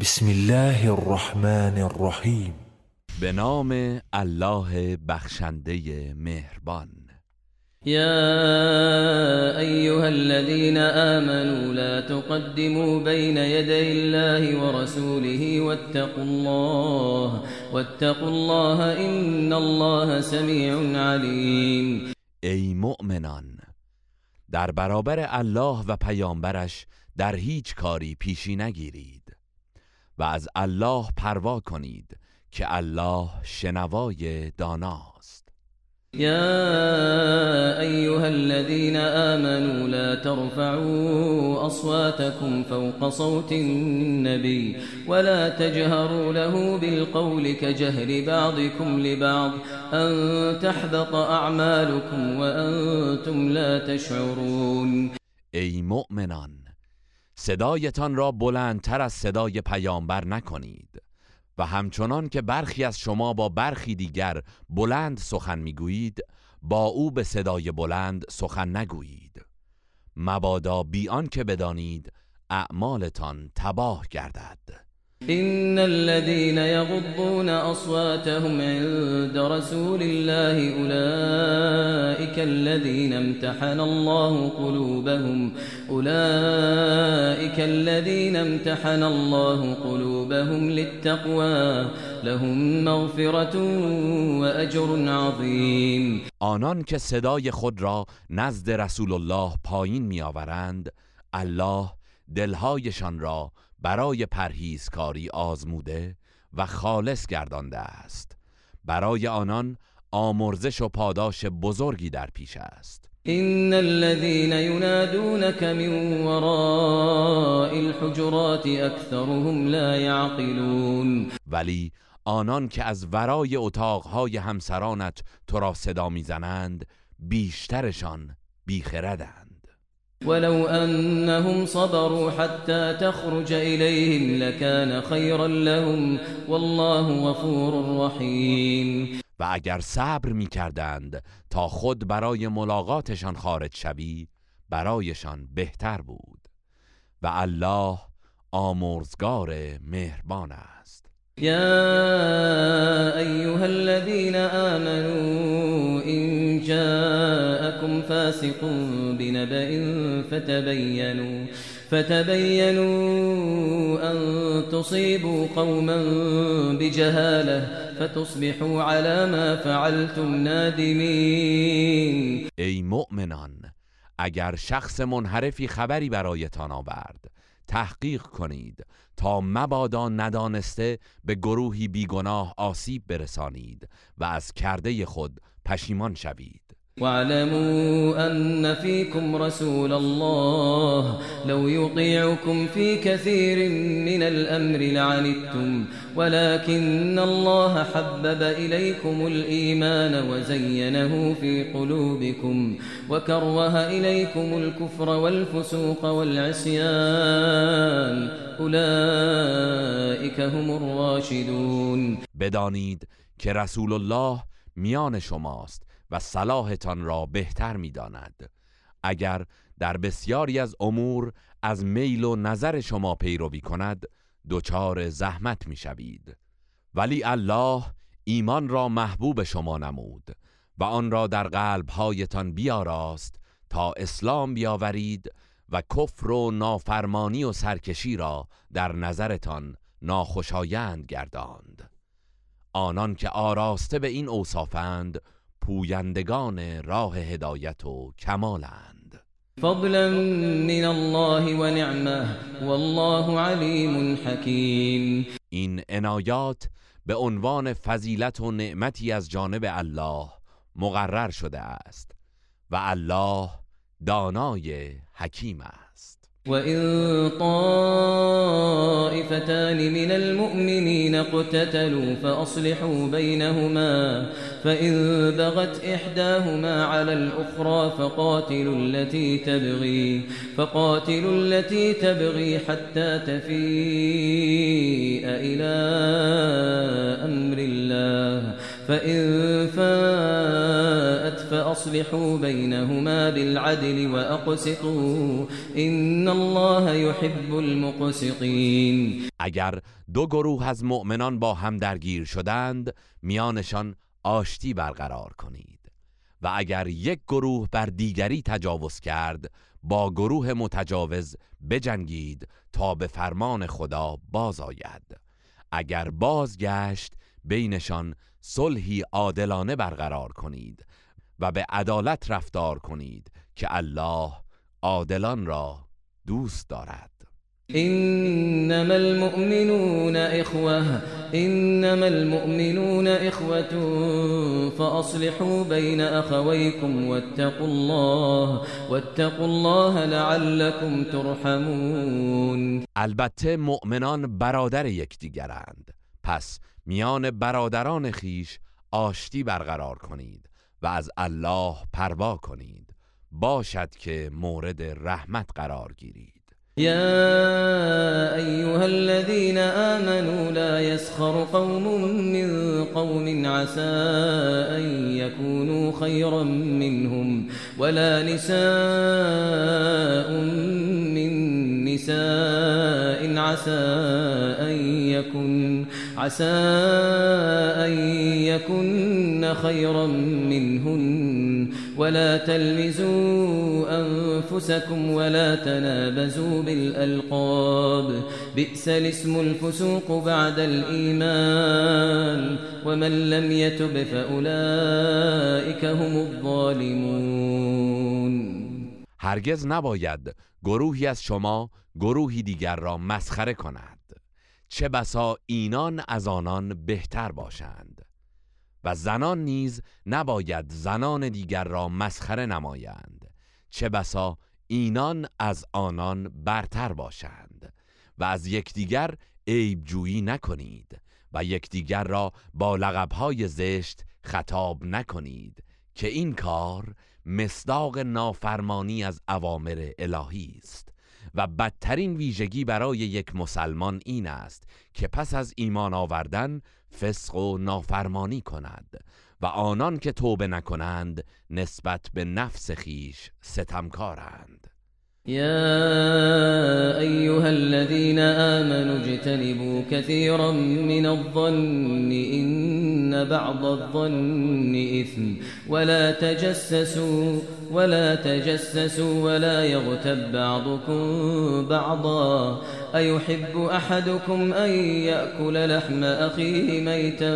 بسم الله الرحمن الرحیم. به نام الله بخشنده مهربان. يا أيها الذين آمنوا لا تقدموا بين يدي الله ورسوله واتقوا الله واتقوا الله إن الله سميع عليم ای مؤمنان در برابر الله و پیامبرش در هیچ کاری پیشی نگیرید. و از الله پروا کنید که الله شنوای داناست. يا أيها الذين آمنوا لا ترفعوا أصواتكم فوق صوت النبي ولا تجهروا له بالقول كجهر بعضكم لبعض أن تحبط أعمالكم وأنتم لا تشعرون. ای مؤمنان صدایتان را بلندتر از صدای پیامبر نکنید و همچنان که برخی از شما با برخی دیگر بلند سخن می‌گویید با او به صدای بلند سخن نگویید. مبادا بیان که بدانید اعمالتان تباه گردد. إن الذين يغضون أصواتهم عند رسول الله أولئك الذين امتحن الله قلوبهم أولئك الذين امتحن الله قلوبهم للتقوى لهم مغفرة وأجر عظيم. آنان که صدای خود را نزد رسول الله پایین میآورند الله دلهایشان را برای پرهیزکاری آزموده و خالص گردانده است. برای آنان آمرزش و پاداش بزرگی در پیش است. إن الذين ينادونك من وراء الحجرات أكثرهم لا يعقلون. ولی آنان که از ورای اتاقهای همسرانت تو را صدا می‌زنند بیشترشان بیخردند. ولو أنهم صبروا حتى تخرج إليهم لكان خيرا لهم والله غفور رحيم. و اگر صبر می کردند تا خود برای ملاقاتشان خارج شوی برایشان بهتر بود. و الله آمرزگار مهربان است. يا أيها الذين آمنوا إن جاءكم فاسق بنبأ فتبينوا فتبينوا أن تصيبوا قوما بجهالة فتصبحوا على ما فعلتم نادمين. ای مؤمنان اگر شخص منحرفی خبری برایتان آورد تحقیق کنید تا مبادا ندانسته به گروهی بیگناه آسیب برسانید و از کرده خود پشیمان شوید. واعلموا أن فيكم رسول الله. لو يطيعكم في كثير من الأمر لعنتم. ولكن الله حبب إليكم الإيمان وزينه في قلوبكم. وكره إليكم الكفر والفسوق والعصيان. أولئك هم الراشدون. بدانید که رسول الله میان شماست و صلاحتان را بهتر می‌داند. اگر در بسیاری از امور از میل و نظر شما پیروی کند دچار زحمت می‌شوید. ولی الله ایمان را محبوب شما نمود و آن را در قلبهایتان بیاراست تا اسلام بیاورید و کفر و نافرمانی و سرکشی را در نظرتان ناخوشایند گرداند. آنان که آراسته به این اوصافند پویندگان راه هدایت و کمالند. فضلا من الله ونعمه والله علیم حکیم. این عنایات به عنوان فضیلت و نعمتی از جانب الله مقرر شده است و الله دانای حکیم است. وإن طائفتان من المؤمنين اقتتلوا فأصلحوا بينهما فإن بغت إحداهما على الأخرى فقاتلوا التي تبغي فقاتلوا التي تبغي حتى تفيء إلى أمر الله فإن فاءت فأصلحوا بينهما بالعدل وأقسطوا إن الله يحب المقسطين اگر دو گروه از مؤمنان با هم درگیر شدند میانشان آشتی برقرار کنید. و اگر یک گروه بر دیگری تجاوز کرد با گروه متجاوز بجنگید تا به فرمان خدا باز آید اگر بازگشت بینشان صلحی عادلانه برقرار کنید. و به عدالت رفتار کنید که الله عادلان را دوست دارد. إنما المؤمنون إخوة إنما المؤمنون إخوة فأصلحوا بين أخويكم واتقوا الله واتقوا الله لعلكم ترحمون. البته مؤمنان برادر یکدیگرند. پس میان برادران خیش آشتی برقرار کنید. و از الله پروا کنید. باشد که مورد رحمت قرار گیرید. يا أيها الذين آمنوا لا يسخر قوم من قوم عسى أن يكونوا خيرا منهم ولا نساء من نساء عسى أن يكن عسى أن يكن خيرا منهن. ولا تلمزوا أنفسكم ولا تنابزوا بالألقاب. بئس الاسم الفسوق بعد الإيمان. ومن لم يتب فأولئك هم الظالمون. هرگز نباید گروهی از شما گروهی دیگر را مسخره کند. چه بسا اینان از آنان بهتر باشند. و زنان نیز نباید زنان دیگر را مسخره نمایند. چه بسا اینان از آنان برتر باشند. و از یکدیگر عیب جویی نکنید و یکدیگر را با لقبهای زشت خطاب نکنید که این کار مصداق نافرمانی از اوامر الهی است. و بدترین ویژگی برای یک مسلمان این است که پس از ایمان آوردن فسق و نافرمانی کند و آنان که توبه نکنند نسبت به نفس خیش ستمکارند. يا أيها الذين آمنوا اجتنبوا كثيرا من الظن إن بعض الظن إثم ولا تجسسوا ولا تجسسوا ولا يغتب بعضكم بعضا. أيحب أحدكم أن يأكل لحم أخيه ميتا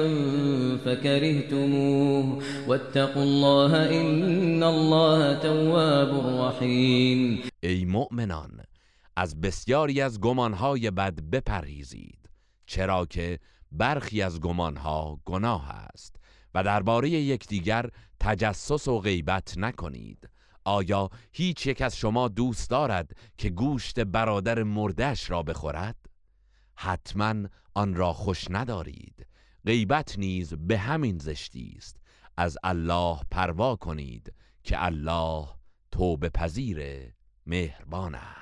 فكرهتموه. واتقوا الله إن الله تواب رحيم. ای مؤمنان از بسیاری از گمانهای بد بپرهیزید چرا که برخی از گمانها گناه است و درباره یکدیگر تجسس و غیبت نکنید. آیا هیچ یک از شما دوست دارد که گوشت برادر مردش را بخورد؟ حتما آن را خوش ندارید. غیبت نیز به همین زشتی است. از الله پروا کنید که الله توبه پذیر مهربان است.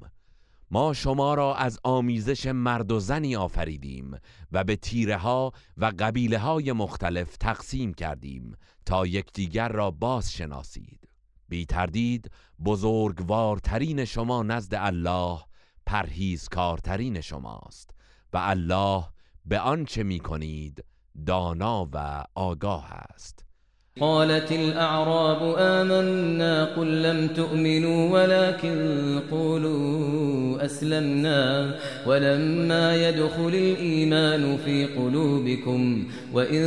ما شما را از آمیزش مرد و زنی آفریدیم و به تیره ها و قبیله های مختلف تقسیم کردیم تا یکدیگر را باز شناسید بی تردید بزرگوارترین شما نزد الله پرهیزکارترین شماست و الله به آنچه می کنید دانا و آگاه است. قالت الأعراب آمنا قل لم تؤمنوا ولكن قولوا أسلمنا ولما يدخل الإيمان في قلوبكم وإن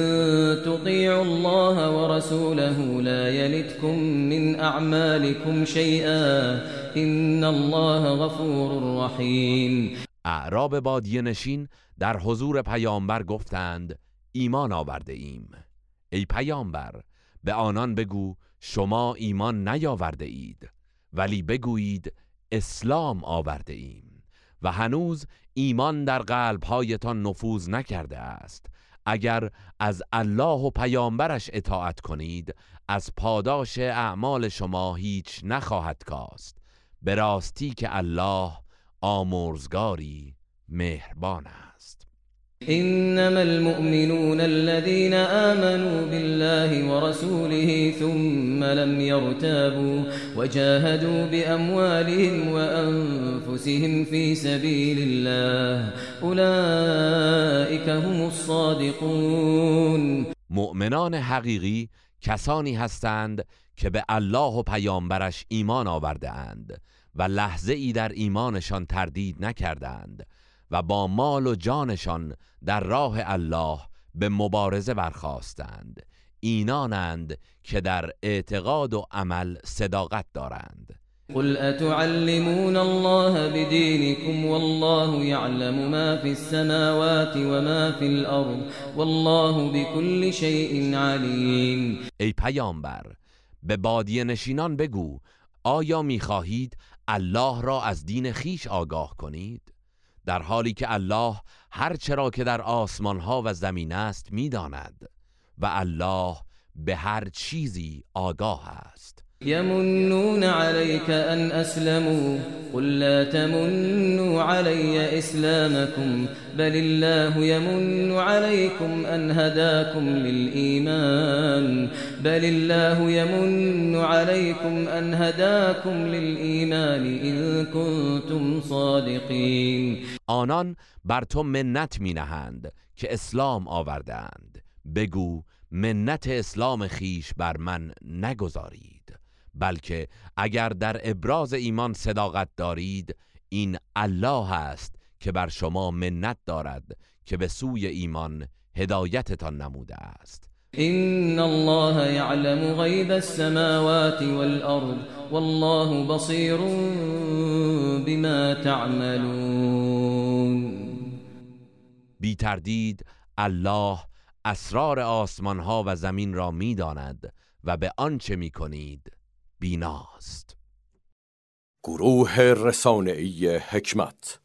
تطيعوا الله ورسوله لا يلتكم من أعمالكم شيئا إن الله غفور رحيم. اعراب بادیه نشین در حضور پیامبر گفتند ایمان آورده ایم. ای پیامبر به آنان بگو شما ایمان نیاورده اید ولی بگویید اسلام آورده ایم و هنوز ایمان در قلبهایتان نفوذ نکرده است. اگر از الله و پیامبرش اطاعت کنید از پاداش اعمال شما هیچ نخواهد کاست. به راستی که الله آمرزگاری مهربان است. انما المؤمنون الذين آمنوا بالله ورسوله ثم لم يرتابوا وجاهدوا بأموالهم وأنفسهم في سبيل الله أولئك هم الصادقون. مؤمنان حقیقی کسانی هستند که به الله و پیامبرش ایمان آورده اند و لحظه ای در ایمانشان تردید نکردند و با مال و جانشان در راه الله به مبارزه برخواستند اینانند که در اعتقاد و عمل صداقت دارند. قل اتعلمون الله بدينكم والله يعلم ما في السماوات وما في الارض والله بكل شيء عليم ای پیامبر به بادیه نشینان بگو آیا می‌خواهید الله را از دین خیش آگاه کنید؟ در حالی که الله هر چرا که در آسمان ها و زمین است می‌داند و الله به هر چیزی آگاه است. يمنون عليك أن أسلموا. قل لا تمنوا علي إسلامكم بل الله يمن عليكم أن هداكم للإيمان. بل الله يمن عليكم أن هداكم للإيمان إن كنتم صادقين. آنان بر تو منت می نهند که اسلام آوردند بگو منت اسلام خیش بر من نگذارید. بلکه اگر در ابراز ایمان صداقت دارید این الله است که بر شما منت دارد که به سوی ایمان هدایتتان نموده است. إن الله يعلم غيب السماوات والأرض والله بصير بما تعملون. بی تردید الله اسرار آسمان ها و زمین را می‌داند و به آنچه می کنید بیناست گروه رسانه‌ای حکمت.